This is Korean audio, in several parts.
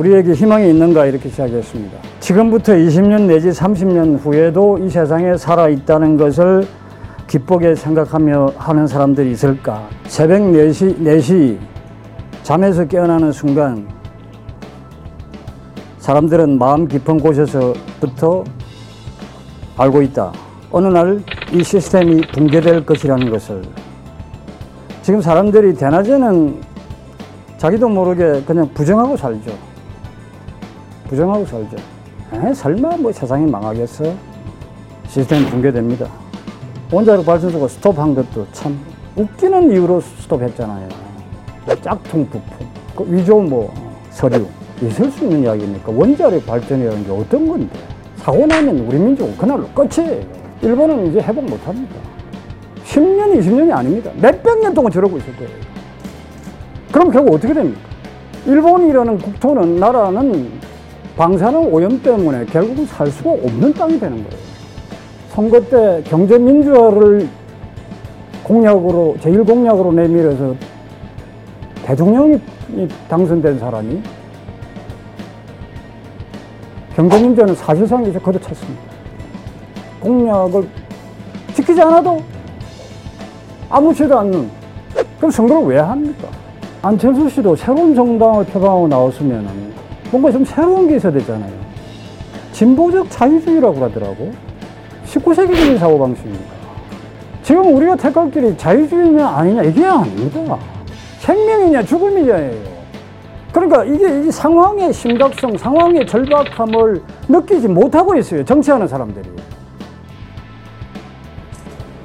우리에게 희망이 있는가 이렇게 시작했습니다. 지금부터 20년 내지 30년 후에도 이 세상에 살아 있다는 것을 기쁘게 생각하며 하는 사람들이 있을까? 새벽 4시, 4시 잠에서 깨어나는 순간 사람들은 마음 깊은 곳에서부터 알고 있다. 어느 날 이 시스템이 붕괴될 것이라는 것을. 지금 사람들이 대낮에는 자기도 모르게 그냥 부정하고 살죠. 부정하고 살죠. 에, 설마 뭐 세상이 망하겠어? 시스템 붕괴됩니다. 원자력 발전소가 스톱한 것도 참 웃기는 이유로 스톱했잖아요. 짝퉁 부품, 그 위조 뭐 서류 있을 수 있는 이야기입니까? 원자력 발전이라는 게 어떤 건데? 사고 나면 우리 민족은 그날로 끝이에요. 일본은 이제 회복 못 합니다. 10년, 20년이 아닙니다. 몇백 년 동안 저러고 있을 거예요. 그럼 결국 어떻게 됩니까? 일본이라는 국토는, 나라는 방사능 오염 때문에 결국은 살 수가 없는 땅이 되는 거예요. 선거 때 경제 민주화를 공약으로, 제1공약으로 내밀어서 대통령이 당선된 사람이 경제 민주화는 사실상 이제 거둬찼습니다. 공약을 지키지 않아도 아무렇지도 않는 그럼 선거를 왜 합니까? 안철수 씨도 새로운 정당을 표방하고 나왔으면 뭔가 좀 새로운 게 있어야 되잖아요. 진보적 자유주의라고 하더라고. 19세기적인 사고방식입니다. 지금 우리가 택할 길이 자유주의냐 아니냐 이게 아닙니다. 생명이냐 죽음이냐예요. 그러니까 이게 이 상황의 심각성, 상황의 절박함을 느끼지 못하고 있어요. 정치하는 사람들이.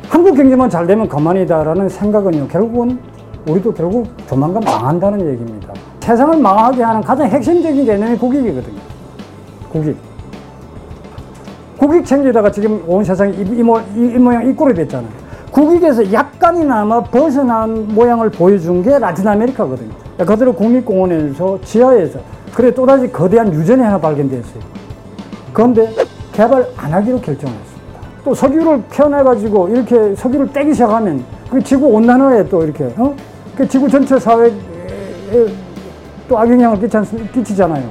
한국 경제만 잘 되면 그만이다라는 생각은요, 결국은 우리도 결국 조만간 망한다는 얘기입니다. 세상을 망하게 하는 가장 핵심적인 개념이 국익이거든요. 국익. 국익 챙기다가 지금 온 세상이 이, 이, 모, 이, 이 모양 이 꼴이 됐잖아요. 국익에서 약간이나마 벗어난 모양을 보여준 게 라틴 아메리카거든요. 그대로 국립공원에서 지하에서 그래 또다시 거대한 유전이 하나 발견됐어요. 그런데 개발 안 하기로 결정했습니다. 또 석유를 캐어내가지고 이렇게 석유를 떼기 시작하면 그 지구 온난화에 또 이렇게 어? 그 지구 전체 사회에 또 악영향을 끼치, 끼치 잖아요.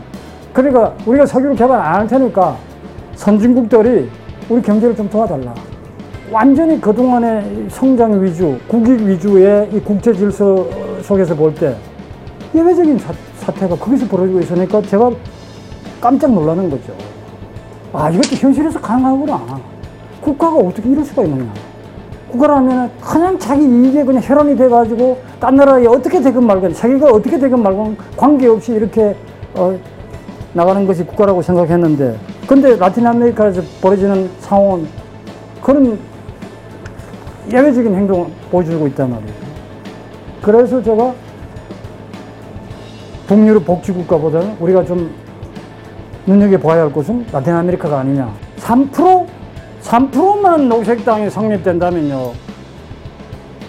그러니까 우리가 석유를 개발 안 할 테니까 선진국들이 우리 경제를 좀 도와달라. 완전히 그동안의 성장 위주, 국익 위주의 이 국제 질서 속에서 볼 때 예외적인 사, 사태가 거기서 벌어지고 있으니까 제가 깜짝 놀라는 거죠. 아, 이것도 현실에서 가능하구나. 국가가 어떻게 이럴 수가 있느냐. 국가라면 그냥 자기 이익에 그냥 혈안이 돼가지고 딴 나라에 어떻게 되건 말건 자기가 어떻게 되건 말건 관계없이 이렇게 어, 나가는 것이 국가라고 생각했는데 근데 라틴 아메리카에서 벌어지는 상황은 그런 예외적인 행동을 보여주고 있단 말이에요. 그래서 제가 북유럽 복지국가보다는 우리가 좀 눈여겨봐야 할 곳은 라틴 아메리카가 아니냐. 3% 3%만 녹색당이 성립된다면요.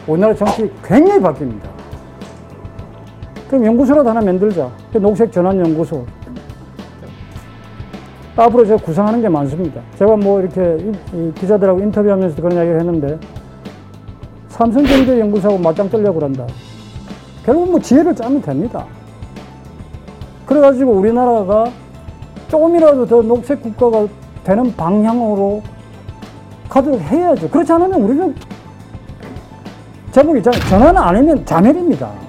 우리나라 정치 굉장히 바뀝니다. 그럼 연구소라도 하나 만들자. 녹색 전환 연구소. 앞으로 제가 구상하는 게 많습니다. 제가 뭐 이렇게 기자들하고 인터뷰하면서 그런 이야기를 했는데 삼성경제연구소하고 맞짱 뜨려고 그런다. 결국 뭐 지혜를 짜면 됩니다. 그래가지고 우리나라가 조금이라도 더 녹색 국가가 되는 방향으로 가도록 해야죠. 그렇지 않으면 우리는 제목이 전환 안 하면 자멸입니다.